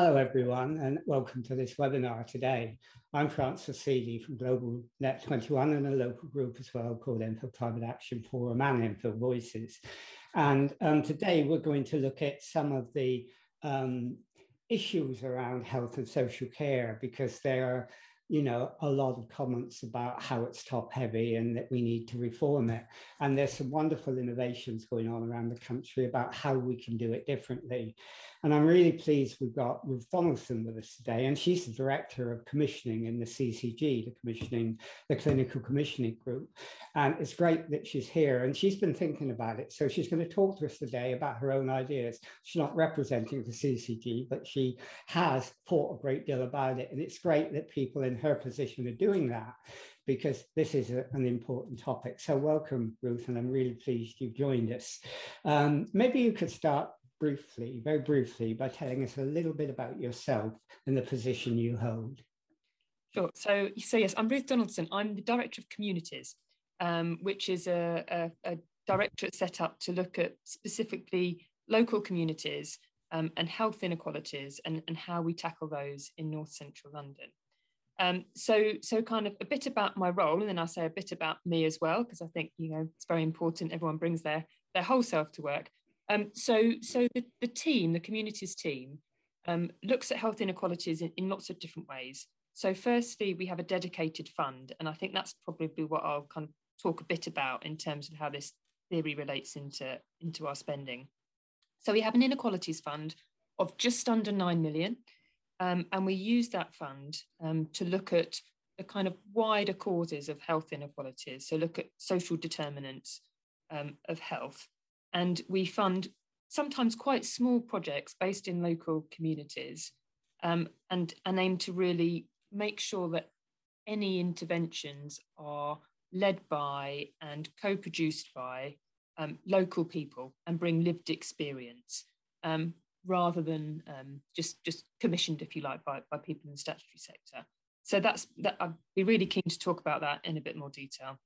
Hello, everyone, and welcome to this webinar today. I'm Francis Sealey from Global Net 21 and a local group as well called Enfield Climate Action Forum and Enfield Voices. And um, today we're going to look at some of the um, issues around health and social care because there are you know, a lot of comments about how it's top heavy and that we need to reform it. And there's some wonderful innovations going on around the country about how we can do it differently. And I'm really pleased we've got Ruth Donaldson with us today, and she's the director of commissioning in the CCG, the commissioning, the clinical commissioning group. And it's great that she's here and she's been thinking about it. So she's going to talk to us today about her own ideas. She's not representing the CCG, but she has thought a great deal about it. And it's great that people in her position are doing that because this is a, an important topic. So welcome, Ruth, and I'm really pleased you've joined us. Um, maybe you could start briefly, very briefly, by telling us a little bit about yourself and the position you hold. Sure. So, so yes, I'm Ruth Donaldson. I'm the Director of Communities, um, which is a, a, a directorate set up to look at specifically local communities um, and health inequalities and, and how we tackle those in North Central London. Um, so, so kind of a bit about my role, and then I'll say a bit about me as well, because I think you know it's very important. Everyone brings their their whole self to work. Um, so, so the, the team, the communities team, um, looks at health inequalities in, in lots of different ways. So, firstly, we have a dedicated fund, and I think that's probably what I'll kind of talk a bit about in terms of how this theory relates into into our spending. So, we have an inequalities fund of just under nine million. Um, and we use that fund um, to look at the kind of wider causes of health inequalities. So look at social determinants um, of health. And we fund sometimes quite small projects based in local communities um, and, and aim to really make sure that any interventions are led by and co-produced by um, local people and bring lived experience. Um, rather than um, just just commissioned, if you like, by, by people in the statutory sector. So that's that. I'd be really keen to talk about that in a bit more detail.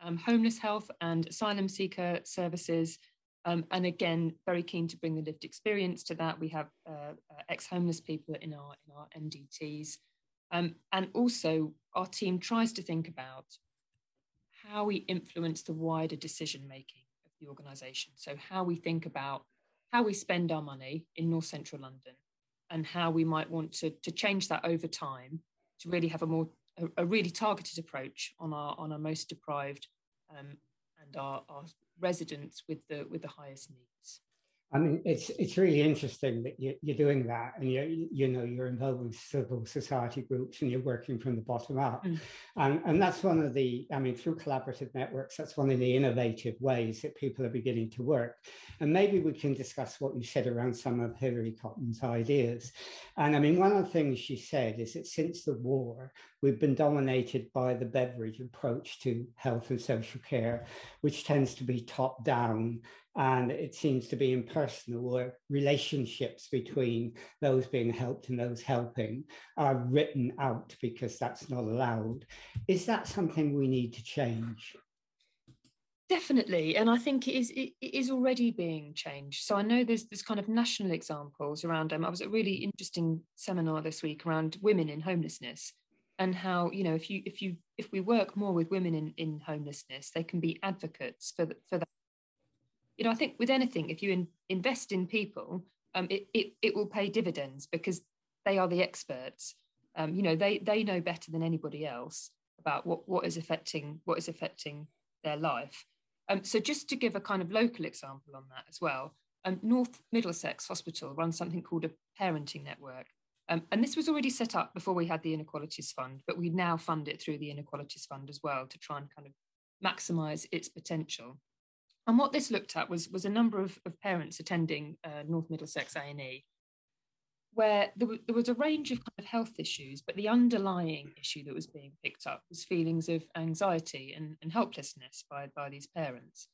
Um, homeless health and asylum seeker services, um, and again, very keen to bring the lived experience to that. We have uh, uh, ex-homeless people in our in our MDTs, um, and also our team tries to think about how we influence the wider decision making of the organisation. So how we think about how we spend our money in North Central London and how we might want to, to change that over time to really have a more a, a really targeted approach on our on our most deprived um, and our, our residents with the with the highest needs. I mean, it's it's really interesting that you, are doing that, and you you know you're involving civil society groups, and you're working from the bottom up, mm. and and that's one of the I mean through collaborative networks, that's one of the innovative ways that people are beginning to work, and maybe we can discuss what you said around some of Hilary Cottam's ideas, and I mean one of the things she said is that since the war, we've been dominated by the Beveridge approach to health and social care, which tends to be top down and it seems to be impersonal where relationships between those being helped and those helping are written out because that's not allowed. Is that something we need to change? Definitely, and I think it is it is already being changed. So I know there's there's kind of national examples around. Um, I was at a really interesting seminar this week around women in homelessness and how you know if you if you if we work more with women in in homelessness, they can be advocates for the, for that you know, I think with anything, if you in, invest in people, um, it, it, it will pay dividends because they are the experts. Um, you know, they, they know better than anybody else about what, what is affecting what is affecting their life. Um, so just to give a kind of local example on that as well, um, North Middlesex Hospital runs something called a parenting network. Um, and this was already set up before we had the Inequalities Fund, but we now fund it through the Inequalities Fund as well to try and kind of maximize its potential. And what this looked at was, was a number of, of parents attending uh, North Middlesex A&E, where there, w- there was a range of kind of health issues, but the underlying issue that was being picked up was feelings of anxiety and, and helplessness by, by these parents.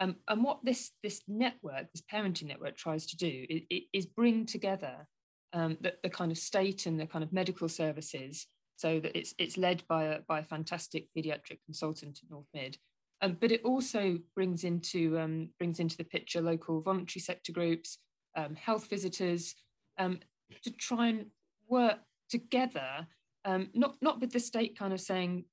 Um, and what this, this network, this parenting network tries to do is, is bring together um, the, the kind of state and the kind of medical services so that it's, it's led by a, by a fantastic paediatric consultant at North Mid um, but it also brings into um, brings into the picture local voluntary sector groups, um, health visitors, um, to try and work together, um, not not with the state kind of saying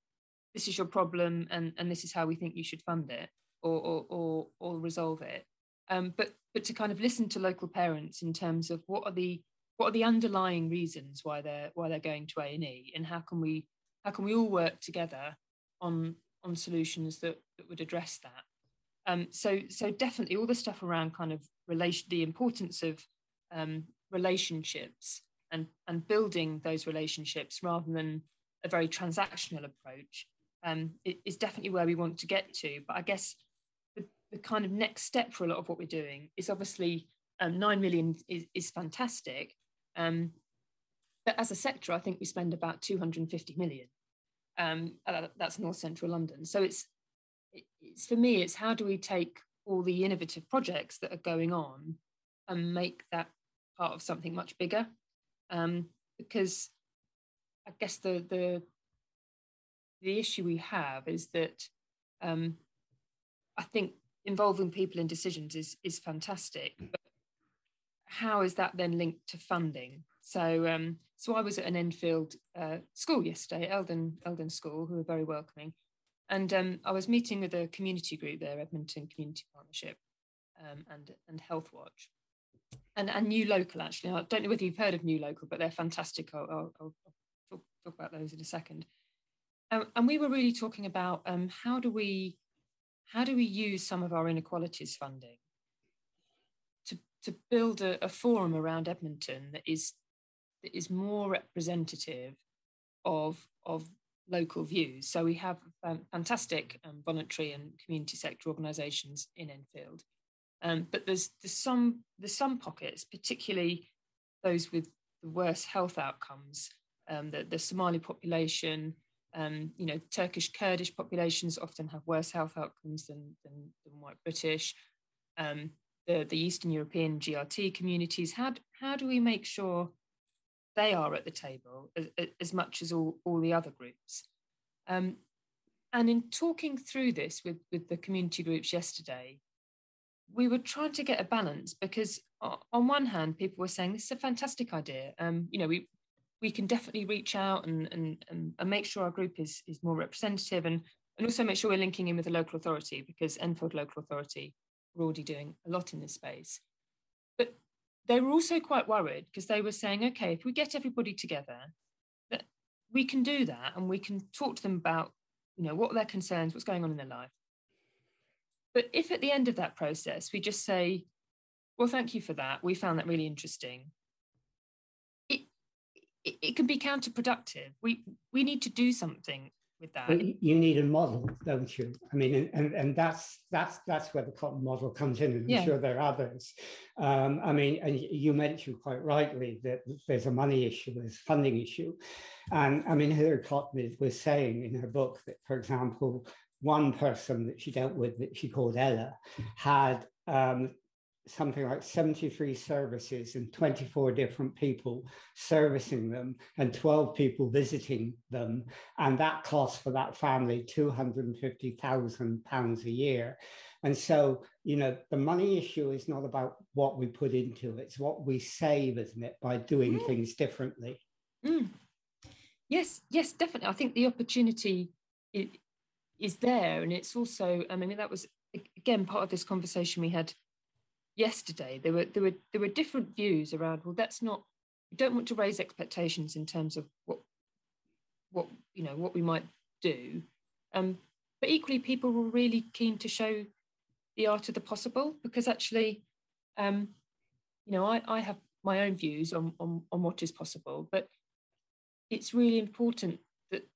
this is your problem and and this is how we think you should fund it or or or, or resolve it, um, but but to kind of listen to local parents in terms of what are the what are the underlying reasons why they're why they're going to A and E, and how can we how can we all work together on on solutions that, that would address that. Um, so so definitely all the stuff around kind of relation the importance of um, relationships and and building those relationships rather than a very transactional approach um, is definitely where we want to get to. But I guess the, the kind of next step for a lot of what we're doing is obviously um, nine million is, is fantastic. Um, but as a sector, I think we spend about 250 million. Um, that's North Central London. So it's, it's for me, it's how do we take all the innovative projects that are going on and make that part of something much bigger? Um, because I guess the the the issue we have is that um, I think involving people in decisions is is fantastic, but how is that then linked to funding? So, um, so I was at an Enfield uh, school yesterday, Eldon Eldon School, who were very welcoming, and um, I was meeting with a community group there, Edmonton Community Partnership, um, and and Health Watch, and and New Local actually. I don't know whether you've heard of New Local, but they're fantastic. I'll, I'll, I'll talk, talk, about those in a second. Um, and we were really talking about um, how do we how do we use some of our inequalities funding to build a, a forum around Edmonton that is that is more representative of of local views. So we have um, fantastic um, voluntary and community sector organisations in Enfield, um, but there's there's some there's some pockets, particularly those with the worst health outcomes. Um, the, the Somali population, um, you know, Turkish Kurdish populations often have worse health outcomes than than, than white British. Um, the, the Eastern European GRT communities? How, how do we make sure they are at the table as, as much as all, all the other groups? Um, and in talking through this with, with the community groups yesterday, we were trying to get a balance because on one hand, people were saying this is a fantastic idea. Um, you know, we we can definitely reach out and, and, and, make sure our group is, is more representative and, and also make sure we're linking in with the local authority because Enfield Local Authority are already doing a lot in this space. They were also quite worried because they were saying, okay, if we get everybody together, that we can do that and we can talk to them about, you know, what their concerns, what's going on in their life. But if at the end of that process we just say, well, thank you for that, we found that really interesting, it, it, it can be counterproductive. We we need to do something with that. But you need a model, don't you? I mean, and, and that's that's that's where the Cottam model comes in, and I'm sure there are others. Um, I mean, and you mentioned quite rightly that there's a money issue, there's a funding issue, and I mean, Hilary Cottam was saying in her book that, for example, one person that she dealt with that she called Ella had um, something like 73 services and 24 different people servicing them and 12 people visiting them. And that costs for that family £250,000 a year. And so, you know, the money issue is not about what we put into it, it's what we save, isn't it, by doing mm. things differently. Mm. Yes, yes, definitely. I think the opportunity is there. And it's also, I mean, that was, again, part of this conversation we had yesterday there were there were there were different views around well that's not we don't want to raise expectations in terms of what what you know what we might do. Um but equally people were really keen to show the art of the possible because actually um you know i i have my own views on on, on what is possible but it's really important that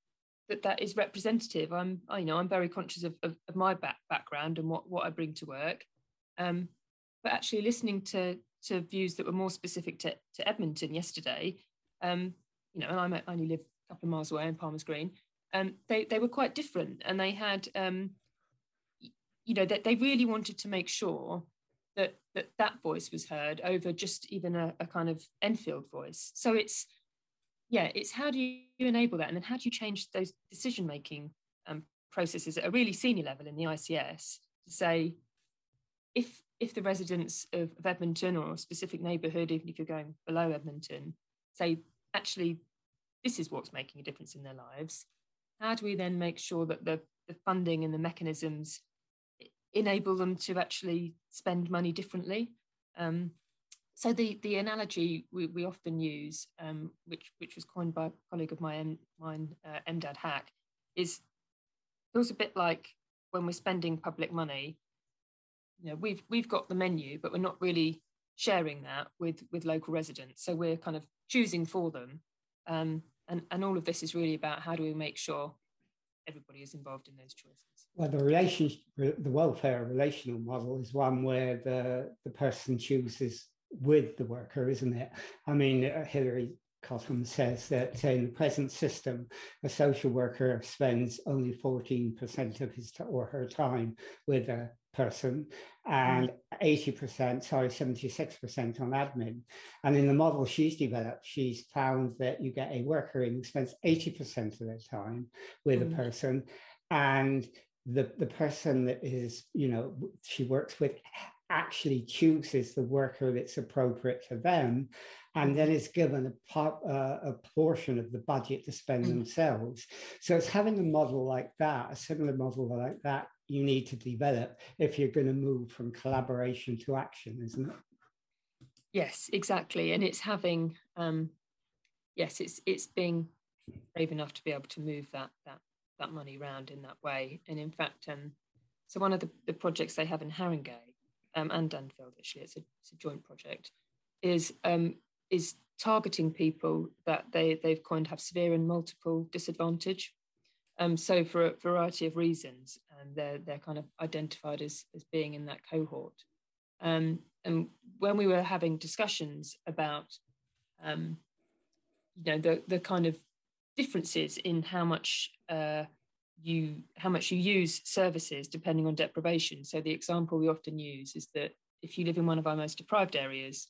that that is representative. I'm I, you know i'm very conscious of, of, of my back, background and what what i bring to work. Um but actually listening to to views that were more specific to, to Edmonton yesterday, um, you know, and I only live a couple of miles away in Palmer's Green, um, they, they were quite different and they had, um, you know, that they really wanted to make sure that, that that voice was heard over just even a, a kind of Enfield voice. So it's, yeah, it's how do you enable that? And then how do you change those decision-making um, processes at a really senior level in the ICS to say, if if the residents of, of Edmonton or a specific neighbourhood, even if you're going below Edmonton, say, actually, this is what's making a difference in their lives, how do we then make sure that the, the funding and the mechanisms enable them to actually spend money differently? Um, so the, the analogy we, we often use, um, which, which was coined by a colleague of mine, mine uh, Emdad Hack, is feels a bit like when we're spending public money, you know, we've we've got the menu, but we're not really sharing that with with local residents. So we're kind of choosing for them, um, and and all of this is really about how do we make sure everybody is involved in those choices. Well, the relation, the welfare relational model is one where the the person chooses with the worker, isn't it? I mean, uh, Hilary Cottam says that in the present system, a social worker spends only 14% of his or her time with a person and 80%, sorry, 76% on admin. And in the model she's developed, she's found that you get a worker in who spends 80% of their time with mm. a person and the, the person that is, you know, she works with actually chooses the worker that's appropriate for them and then is given a, part, uh, a portion of the budget to spend mm. themselves. So it's having a model like that, a similar model like that, you need to develop if you're going to move from collaboration to action, isn't it? Yes, exactly. And it's having, um, yes, it's it's being brave enough to be able to move that that that money around in that way. And in fact, um, so one of the, the projects they have in Haringey um, and Enfield, actually, it's a, it's a joint project, is um, is targeting people that they, they've coined have severe and multiple disadvantage. Um, so for a variety of reasons, and they're, they're kind of identified as, as being in that cohort. Um, and when we were having discussions about, um, you know, the, the kind of differences in how much uh, you how much you use services depending on deprivation. So the example we often use is that if you live in one of our most deprived areas,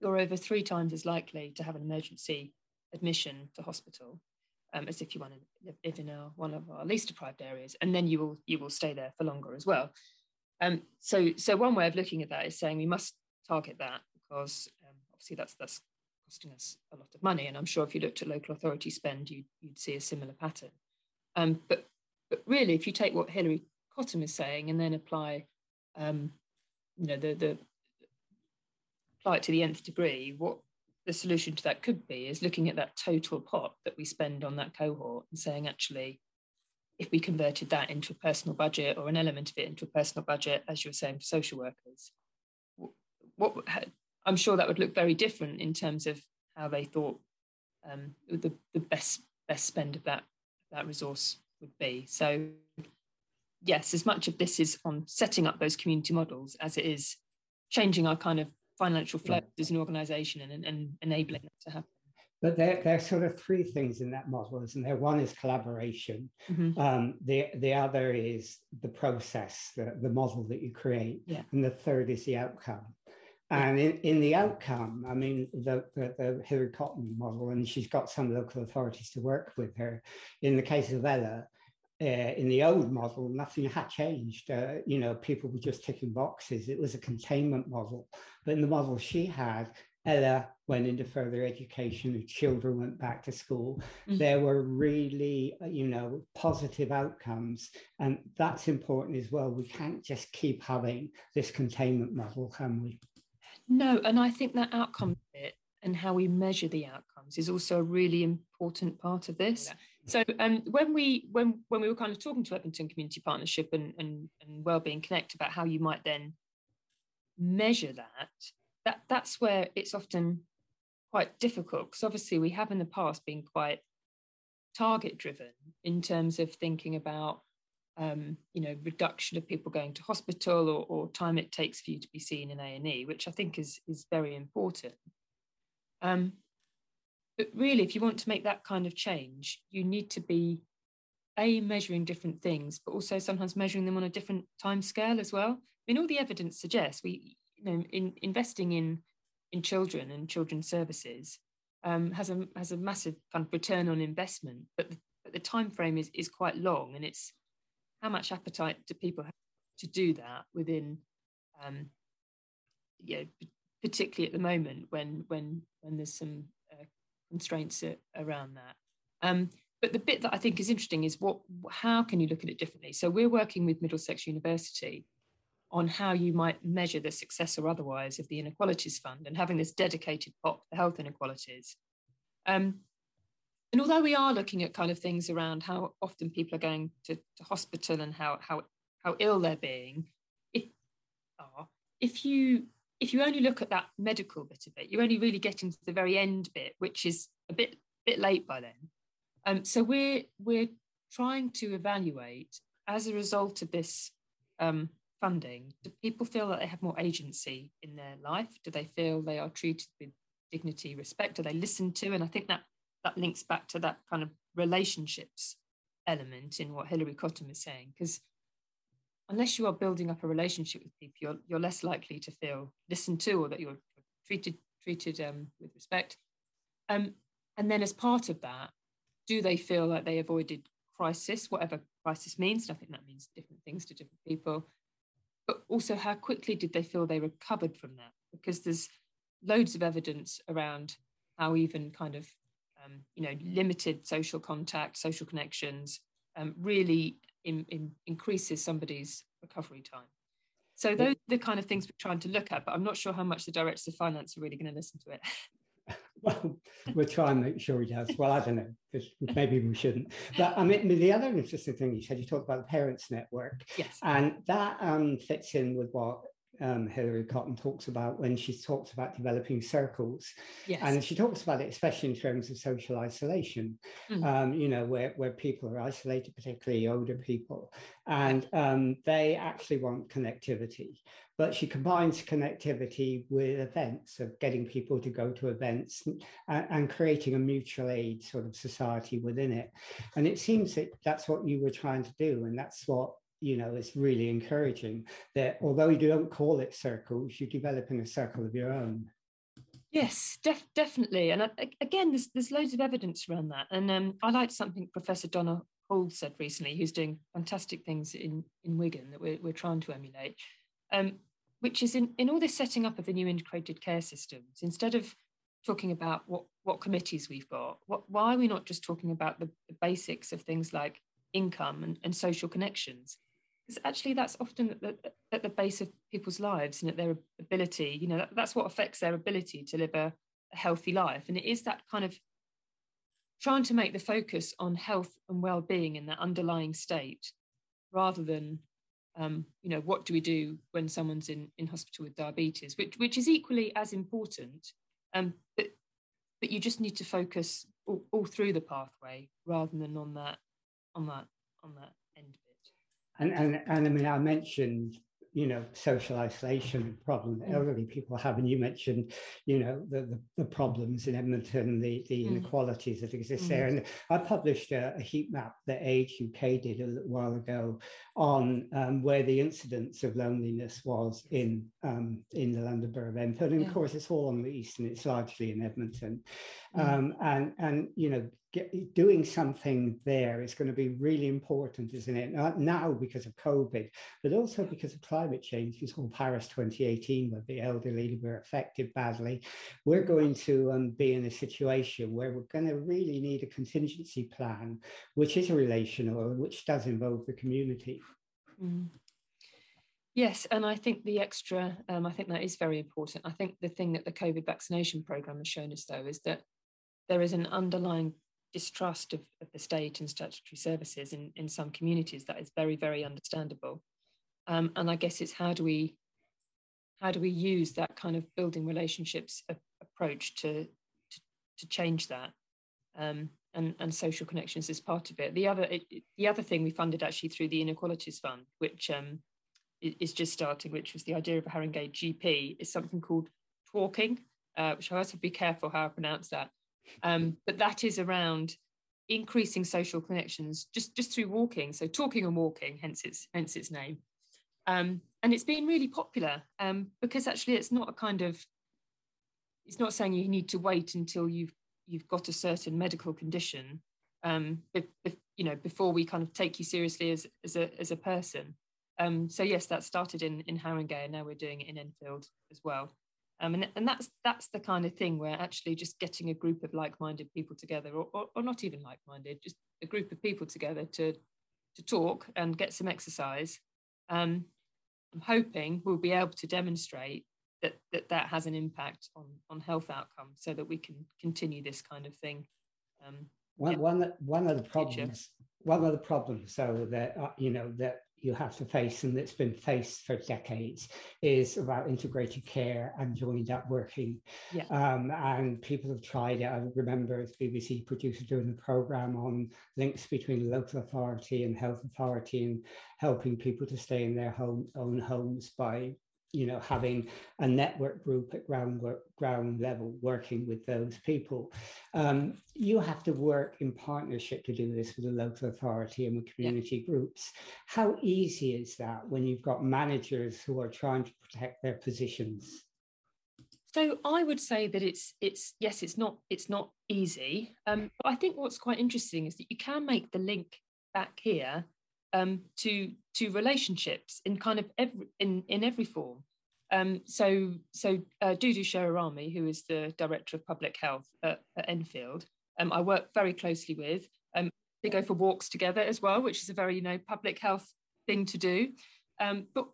you're over three times as likely to have an emergency admission to hospital um, as if you want to live in a, one of our least deprived areas, and then you will you will stay there for longer as well. Um, so so one way of looking at that is saying we must target that because um, obviously that's that's costing us a lot of money, and I'm sure if you looked at local authority spend, you, would see a similar pattern. Um, but but really, if you take what Hilary Cottam is saying and then apply, um, you know, the the apply it to the nth degree, what the solution to that could be is looking at that total pot that we spend on that cohort and saying, actually, if we converted that into a personal budget or an element of it into a personal budget, as you were saying, for social workers, what I'm sure that would look very different in terms of how they thought um, the, the best best spend of that that resource would be. So yes, as much of this is on setting up those community models as it is changing our kind of financial flows yeah. as an organization and, and enabling that to happen. But there, there are sort of three things in that model, isn't there? One is collaboration. Mm-hmm. Um, the, the other is the process, the, the model that you create. Yeah. And the third is the outcome. And in, in the outcome, I mean, the, the, the Hilary Cottam model, and she's got some local authorities to work with her. In the case of Ella, uh, in the old model, nothing had changed. Uh, you know, people were just ticking boxes. It was a containment model. But in the model she had, Ella went into further education, the children went back to school. Mm-hmm. There were really, uh, you know, positive outcomes. And that's important as well. We can't just keep having this containment model, can we? No, and I think that outcome bit and how we measure the outcomes is also a really important part of this. Yeah. So um, when we when when we were kind of talking to Edmonton Community Partnership and, and, and Wellbeing Connect about how you might then measure that, that that's where it's often quite difficult because obviously we have in the past been quite target driven in terms of thinking about um, you know reduction of people going to hospital or, or time it takes for you to be seen in A&E, which I think is is very important. Um, but really, if you want to make that kind of change, you need to be a measuring different things, but also sometimes measuring them on a different time scale as well. I mean, all the evidence suggests we, you know, in investing in in children and children's services um, has a has a massive kind of return on investment, but the, but the time frame is is quite long, and it's how much appetite do people have to do that within um, you know, particularly at the moment when when when there's some constraints around that. Um, but the bit that I think is interesting is what how can you look at it differently? So we're working with Middlesex University on how you might measure the success or otherwise of the inequalities fund and having this dedicated pot for health inequalities. Um, and although we are looking at kind of things around how often people are going to, to hospital and how how how ill they're being, if are if you if you only look at that medical bit of it, you're only really getting to the very end bit, which is a bit bit late by then. Um, so we're we're trying to evaluate as a result of this um, funding. Do people feel that they have more agency in their life? Do they feel they are treated with dignity, respect? Do they listened to? And I think that that links back to that kind of relationships element in what Hilary Cottam is saying, because unless you are building up a relationship with people, you're, you're less likely to feel listened to or that you're treated treated um, with respect. Um, and then as part of that, do they feel like they avoided crisis, whatever crisis means? And I think that means different things to different people. But also, how quickly did they feel they recovered from that? Because there's loads of evidence around how even kind of um, you know limited social contact, social connections um, really in, in increases somebody's recovery time. So those are the kind of things we're trying to look at, but I'm not sure how much the directors of finance are really going to listen to it. well, we'll try and make sure he does. Well, I don't know, because maybe we shouldn't. But I mean, the other interesting thing you said, you talked about the parents network. Yes. And that um, fits in with what um, Hilary Cottam talks about when she talks about developing circles. Yes. And she talks about it, especially in terms of social isolation, mm. um, you know, where, where people are isolated, particularly older people, and um, they actually want connectivity. But she combines connectivity with events of getting people to go to events and, and creating a mutual aid sort of society within it. And it seems that that's what you were trying to do. And that's what you know, it's really encouraging that although you don't call it circles, you're developing a circle of your own. Yes, def- definitely. And I, again, there's, there's loads of evidence around that. And um, I liked something Professor Donna Hall said recently, who's doing fantastic things in, in Wigan that we're, we're trying to emulate, um, which is in, in all this setting up of the new integrated care systems, instead of talking about what, what committees we've got, what, why are we not just talking about the, the basics of things like income and, and social connections? Because actually that's often at the, at the, base of people's lives and at their ability you know that, that's what affects their ability to live a, a, healthy life. And it is that kind of trying to make the focus on health and well-being in that underlying state rather than um, you know what do we do when someone's in, in hospital with diabetes which which is equally as important um, but but you just need to focus all, all through the pathway rather than on that on that on that and, and, and I mean, I mentioned you know, social isolation problem that mm. elderly people have. And you mentioned, you know, the, the, the problems in Edmonton, the, the mm. inequalities that exist mm. there. And I published a, a, heat map that Age UK did a little while ago on um, where the incidence of loneliness was in um, in the London Borough of Enfield. And yeah. of course, it's all on the east and it's largely in Edmonton. Mm. Um, and, and, you know, Get, doing something there is going to be really important, isn't it? Not now because of COVID, but also because of climate change. You saw Paris 2018, where the elderly were affected badly. We're going to um, be in a situation where we're going to really need a contingency plan, which is relational, which does involve the community. Mm. Yes, and I think the extra, um, I think that is very important. I think the thing that the COVID vaccination program has shown us, though, is that there is an underlying distrust of, of the state and statutory services in, in some communities that is very, very understandable. Um, and I guess it's how do we how do we use that kind of building relationships a, approach to, to, to change that um, and and social connections is part of it. The other it, the other thing we funded actually through the Inequalities Fund, which um, is just starting, which was the idea of a Haringey GP, is something called talking, uh, which I have to be careful how I pronounce that. Um, but that is around increasing social connections just, just through walking. So talking and walking, hence its, hence its name. Um, and it's been really popular um, because actually it's not a kind of, it's not saying you need to wait until you've, you've got a certain medical condition, um, if you know, before we kind of take you seriously as, as, a, as a person. Um, so yes, that started in in Haringey, and now we're doing it in Enfield as well. Um, and, and that's that's the kind of thing where actually just getting a group of like-minded people together, or, or, or not even like-minded, just a group of people together to to talk and get some exercise. Um, I'm hoping we'll be able to demonstrate that that, that has an impact on on health outcomes, so that we can continue this kind of thing. Um, one, one, one of the problems, future. one of the problems, so that uh, you know that you have to face and that's been faced for decades is about integrated care and joined up working. Yeah. Um, and people have tried it. I remember as BBC producer doing a program on links between local authority and health authority and helping people to stay in their home, own homes by you know, having a network group at ground work, ground level working with those people. Um, you have to work in partnership to do this with the local authority and with community yeah. groups. How easy is that when you've got managers who are trying to protect their positions? So I would say that it's it's yes, it's not it's not easy. Um, but I think what's quite interesting is that you can make the link back here um, to to relationships in kind of every in in every form. Um, so so uh, Dudu Sher-Arami, who is the director of public health at, at Enfield, um, I work very closely with. Um, they go for walks together as well, which is a very you know public health thing to do. Um, but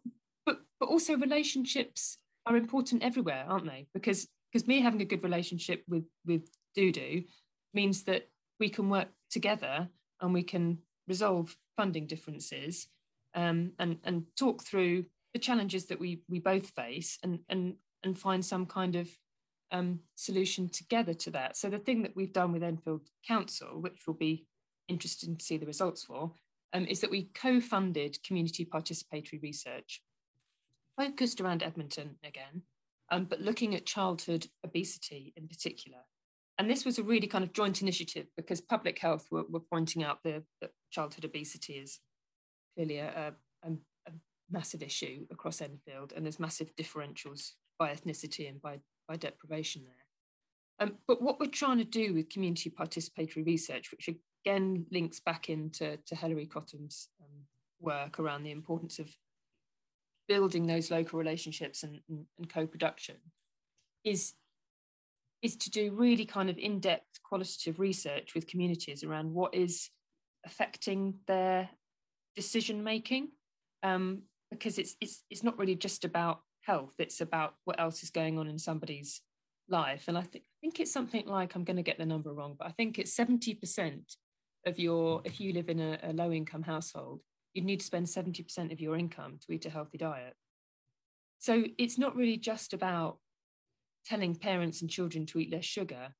but but also relationships are important everywhere, aren't they? Because because me having a good relationship with with Dudu means that we can work together and we can resolve funding differences um, and, and talk through the challenges that we, we both face and, and, and find some kind of um, solution together to that. So the thing that we've done with Enfield Council, which will be interesting to see the results for, um, is that we co-funded community participatory research focused around Edmonton again, um, but looking at childhood obesity in particular. And this was a really kind of joint initiative because public health were, were pointing out the, that childhood obesity is clearly a, a, a, massive issue across Enfield, and there's massive differentials by ethnicity and by, by deprivation there. Um, but what we're trying to do with community participatory research, which again links back into to Hilary Cottam's um, work around the importance of building those local relationships and, and, and co-production, is is to do really kind of in-depth qualitative research with communities around what is affecting their decision making um, because it's, it's it's not really just about health it's about what else is going on in somebody's life. And i think I think it's something like i'm going to get the number wrong but i think it's 70% of your if you live in a, a low income household you'd need to spend 70% of your income to eat a healthy diet. So it's not really just about telling parents and children to eat less sugar.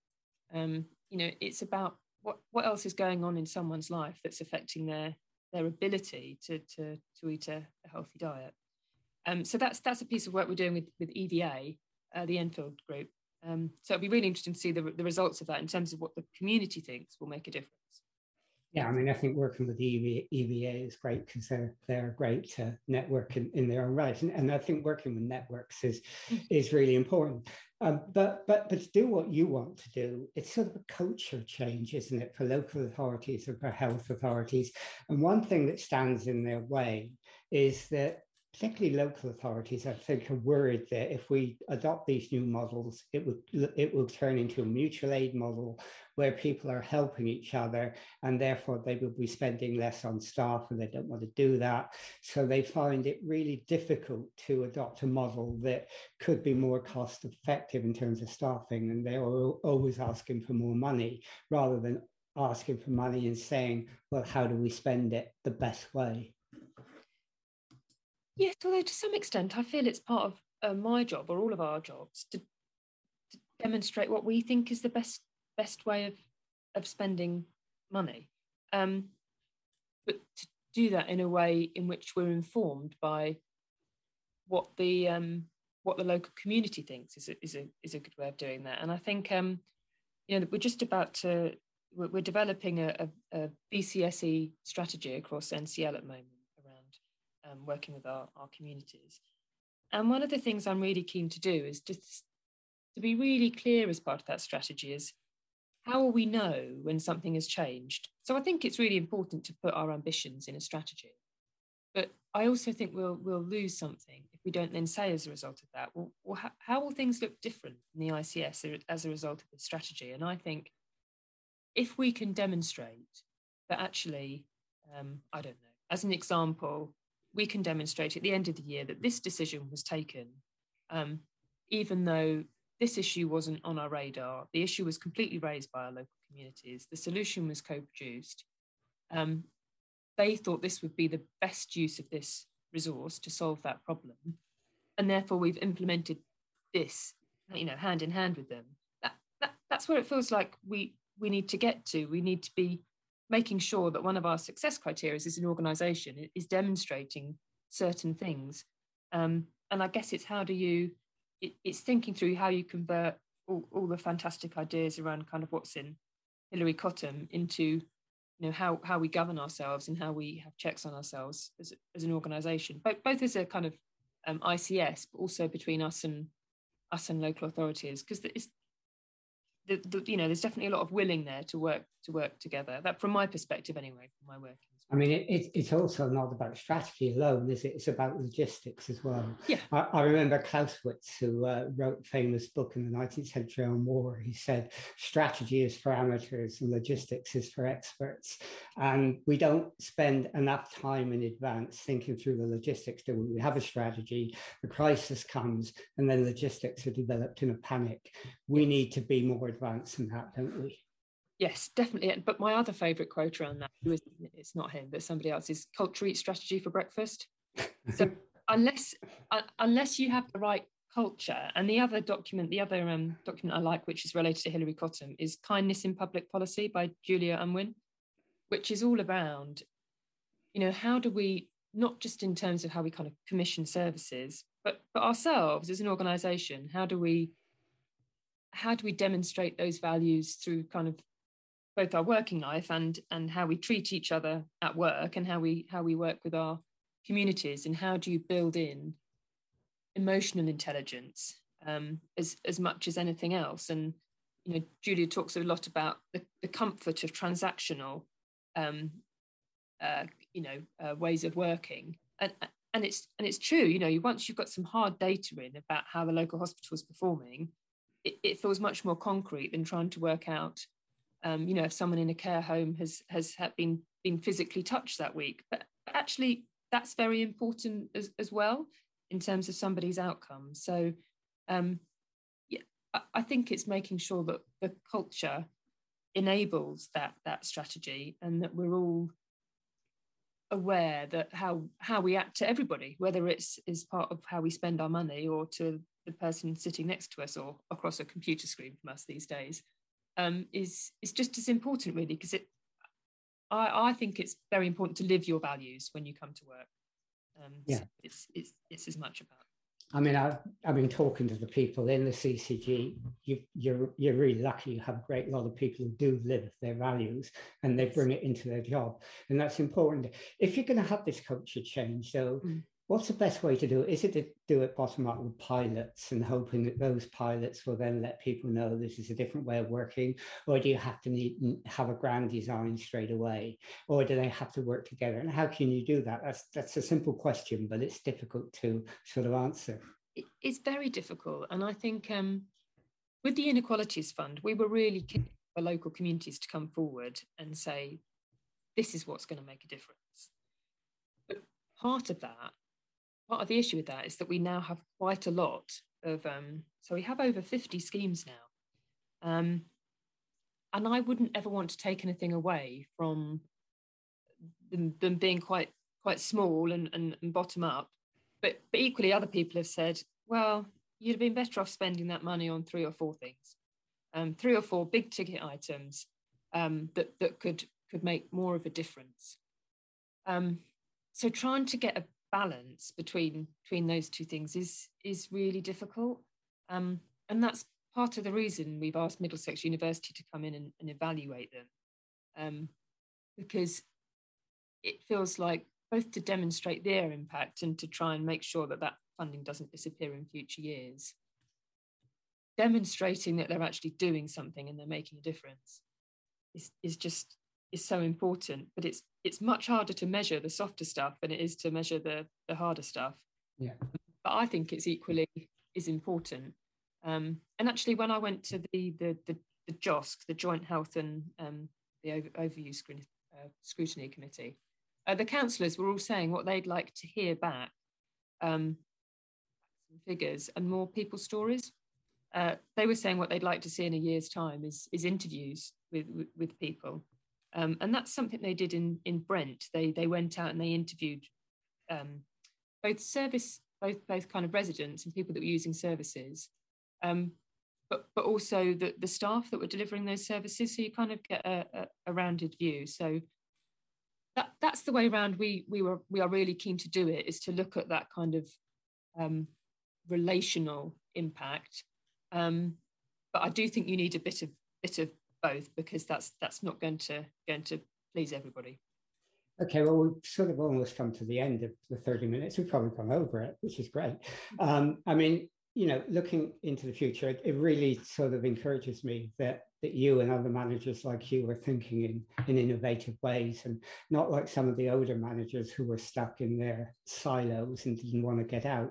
Um, you know, it's about what, what else is going on in someone's life that's affecting their their ability to to, to eat a, a healthy diet. Um, so that's that's a piece of work we're doing with with EVA, uh, the Enfield group. Um, so it'll be really interesting to see the, the results of that in terms of what the community thinks will make a difference. Yeah, I mean, I think working with EVA, EVA is great because they're they're great to network in, in their own right, and, and I think working with networks is mm. is really important. Um, but but but to do what you want to do, it's sort of a culture change, isn't it, for local authorities or for health authorities? And one thing that stands in their way is that particularly local authorities, I think, are worried that if we adopt these new models, it will it will turn into a mutual aid model where people are helping each other, and therefore they will be spending less on staff, and they don't want to do that. So they find it really difficult to adopt a model that could be more cost effective in terms of staffing, and they are always asking for more money rather than asking for money and saying, well, how do we spend it the best way? Yes, although to some extent, I feel it's part of uh, my job or all of our jobs to, to, demonstrate what we think is the best best way of of spending money, um, but to do that in a way in which we're informed by what the um, what the local community thinks is a, is a is a good way of doing that. And I think um, you know we're just about to we're, developing a, a, a VCSE strategy across NCL at the moment um, working with our, our communities. And one of the things I'm really keen to do is just to be really clear as part of that strategy is how will we know when something has changed? So I think it's really important to put our ambitions in a strategy. but I also think we'll we'll lose something if we don't then say as a result of that, well, well how, how will things look different in the ICS as a result of this strategy? And I think if we can demonstrate that actually, um, I don't know, as an example, we can demonstrate at the end of the year that this decision was taken, um, even though this issue wasn't on our radar. The issue was completely raised by our local communities. The solution was co produced. Um, they thought this would be the best use of this resource to solve that problem. And therefore, we've implemented this, you know, hand in hand with them. That, that, that's where it feels like we, we need to get to. We need to be making sure that one of our success criteria is an organization is demonstrating certain things. Um, and I guess it's how do you, it, it's thinking through how you convert all, all the fantastic ideas around kind of what's in Hilary Cottam into you know how how we govern ourselves and how we have checks on ourselves as, as an organization but both as a kind of um, ics but also between us and us and local authorities because it's the, the, you know there's definitely a lot of willing there to work to work together. That from my perspective anyway from my work I mean, it, it, it's also not about strategy alone, is it? It's about logistics as well. Yeah. I, I remember Clausewitz, who uh, wrote a famous book in the 19th century on war. He said, strategy is for amateurs and logistics is for experts. And we don't spend enough time in advance thinking through the logistics. Do we? we have a strategy, the crisis comes, and then logistics are developed in a panic. We need to be more advanced than that, don't we? Yes, definitely. But my other favourite quote around that, it's not him, but somebody else, is culture eats strategy for breakfast. So unless uh, unless you have the right culture, and the other document, the other um, document I like, which is related to Hilary Cottam, is Kindness in Public Policy by Julia Unwin, which is all around, you know, how do we not just in terms of how we kind of commission services, but but ourselves as an organisation, how do we how do we demonstrate those values through kind of both our working life and and how we treat each other at work and how we how we work with our communities and how do you build in emotional intelligence um, as as much as anything else. And you know Julia talks a lot about the, the comfort of transactional um, uh, you know uh, ways of working. And and it's and it's true you know once you've got some hard data in about how the local hospital is performing it, it feels much more concrete than trying to work out um, you know, if someone in a care home has has been been physically touched that week. But actually, that's very important as, as well in terms of somebody's outcome. So, um, yeah, I, I think it's making sure that the culture enables that that strategy and that we're all aware that how how we act to everybody whether it's is part of how we spend our money or to the person sitting next to us or across a computer screen from us these days um, is is just as important, really, because it. I, I think it's very important to live your values when you come to work. Um, yeah, so it's, it's it's as much about. I mean, I've, I've been talking to the people in the CCG. You, you're, you're really lucky. You have a great lot of people who do live their values and they bring it into their job. And that's important. If you're going to have this culture change, so mm. What's the best way to do it? Is it to do it bottom up with pilots and hoping that those pilots will then let people know this is a different way of working? Or do you have to need, have a grand design straight away? Or do they have to work together? And how can you do that? That's, that's a simple question, but it's difficult to sort of answer. It's very difficult. And I think um, with the Inequalities Fund, we were really keen for local communities to come forward and say, this is what's going to make a difference. But part of that part of the issue with that is that we now have quite a lot of um, so we have over 50 schemes now. Um, and i wouldn't ever want to take anything away from them, them being quite quite small and, and, and bottom up. But, but equally other people have said well you'd have been better off spending that money on three or four things. Um, three or four big ticket items um, that, that could could make more of a difference. Um, so trying to get a balance between between those two things is is really difficult. Um, and that's part of the reason we've asked middlesex university to come in and, and evaluate them. Um, because it feels like both to demonstrate their impact and to try and make sure that that funding doesn't disappear in future years demonstrating that they're actually doing something and they're making a difference is, is just is so important. But it's it's much harder to measure the softer stuff than it is to measure the the harder stuff. Yeah. But I think it's equally is important. Um, and actually, when I went to the the the, the JOSC, the Joint Health and um, the Over, Overview Scrutiny, uh, Scrutiny Committee, uh, the councillors were all saying what they'd like to hear back, um, figures and more people stories. Uh, they were saying what they'd like to see in a year's time is is interviews with with, with people, um, and that's something they did in in Brent. They they went out and they interviewed um, both service both both kind of residents and people that were using services, um, but but also the the staff that were delivering those services. So you kind of get a, a, a rounded view. So that that's the way around we we were we are really keen to do it is to look at that kind of um, relational impact um, but I do think you need a bit of bit of both because that's that's not going to going to please everybody. Okay, well, we've sort of almost come to the end of the 30 minutes. We've probably gone over it, which is great. Um, I mean, you know, looking into the future, it, it, really sort of encourages me that that you and other managers like you are thinking in, in innovative ways and not like some of the older managers who were stuck in their silos and didn't want to get out.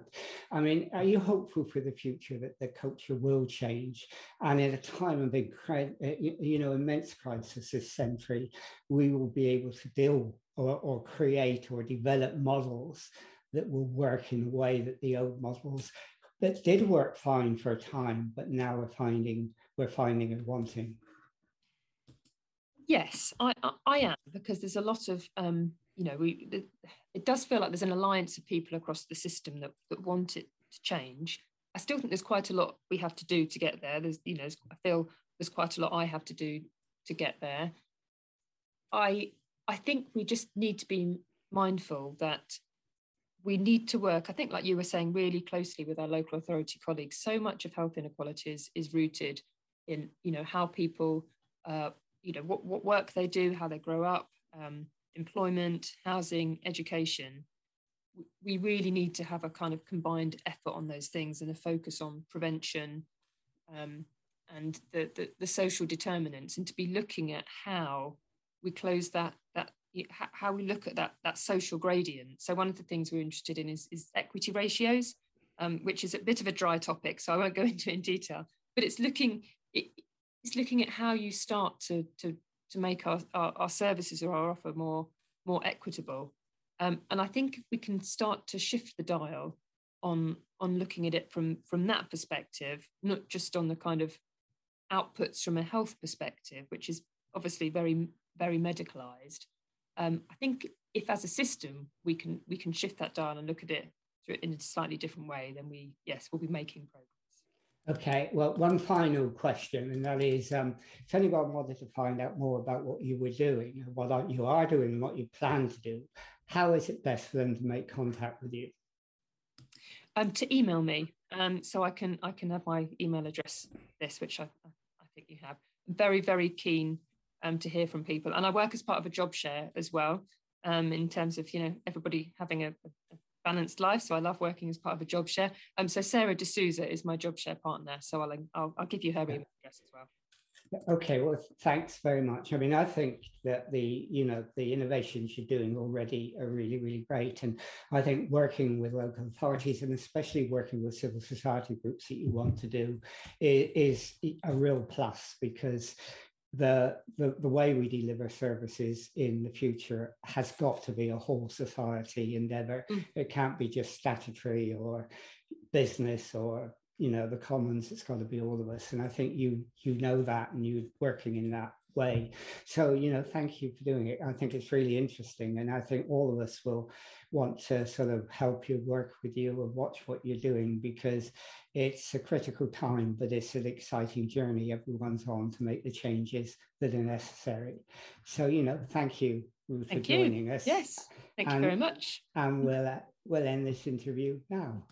I mean, are you hopeful for the future that the culture will change? And in a time of incredible, uh, you know, immense crisis this century, we will be able to deal or, or create or develop models that will work in a way that the old models that did work fine for a time, but now we're finding we're finding and wanting. Yes, I, I, am because there's a lot of um, you know we it does feel like there's an alliance of people across the system that that want it to change. I still think there's quite a lot we have to do to get there. There's you know I feel there's quite a lot I have to do to get there. I I think we just need to be mindful that we need to work, I think, like you were saying, really closely with our local authority colleagues. So much of health inequalities is rooted in, you know, how people, uh, you know, what, what work they do, how they grow up, um, employment, housing, education. We really need to have a kind of combined effort on those things and a focus on prevention um, and the, the, the social determinants, and to be looking at how we close that that how we look at that that social gradient. So one of the things we're interested in is, is equity ratios, um, which is a bit of a dry topic, so I won't go into in detail. But it's looking it, it's looking at how you start to to to make our, our, our services or our offer more more equitable. Um, and I think if we can start to shift the dial on on looking at it from from that perspective, not just on the kind of outputs from a health perspective, which is obviously very very medicalized, um, I think if as a system we can we can shift that down and look at it in a slightly different way, then we yes we'll be making progress. Okay, well, one final question, and that is um, if anyone wanted to find out more about what you were doing, what you are doing, and what you plan to do, how is it best for them to make contact with you? Um, to email me, um, so I can I can have my email address. This, which I I think you have. very very keen um, to hear from people. And I work as part of a job share as well, um, in terms of you know everybody having a, a, balanced life. So I love working as part of a job share. Um, so Sarah D'Souza is my job share partner. So I'll I'll, I'll give you her email address as well. Okay, well, thanks very much. I mean, I think that the you know the innovations you're doing already are really really great, and I think working with local authorities and especially working with civil society groups that you want to do is, is a real plus because the, the, the way we deliver services in the future has got to be a whole society endeavor. Mm. It can't be just statutory or business or you know the commons. It's got to be all of us, and I think you you know that, and you're working in that way. So, you know, thank you for doing it. I think it's really interesting. And I think all of us will want to sort of help you work with you and watch what you're doing because it's a critical time, but it's an exciting journey everyone's on to make the changes that are necessary. So, you know, thank you Ruth, thank for you. joining us. Yes, thank and, you very much. And we'll, uh, we'll end this interview now.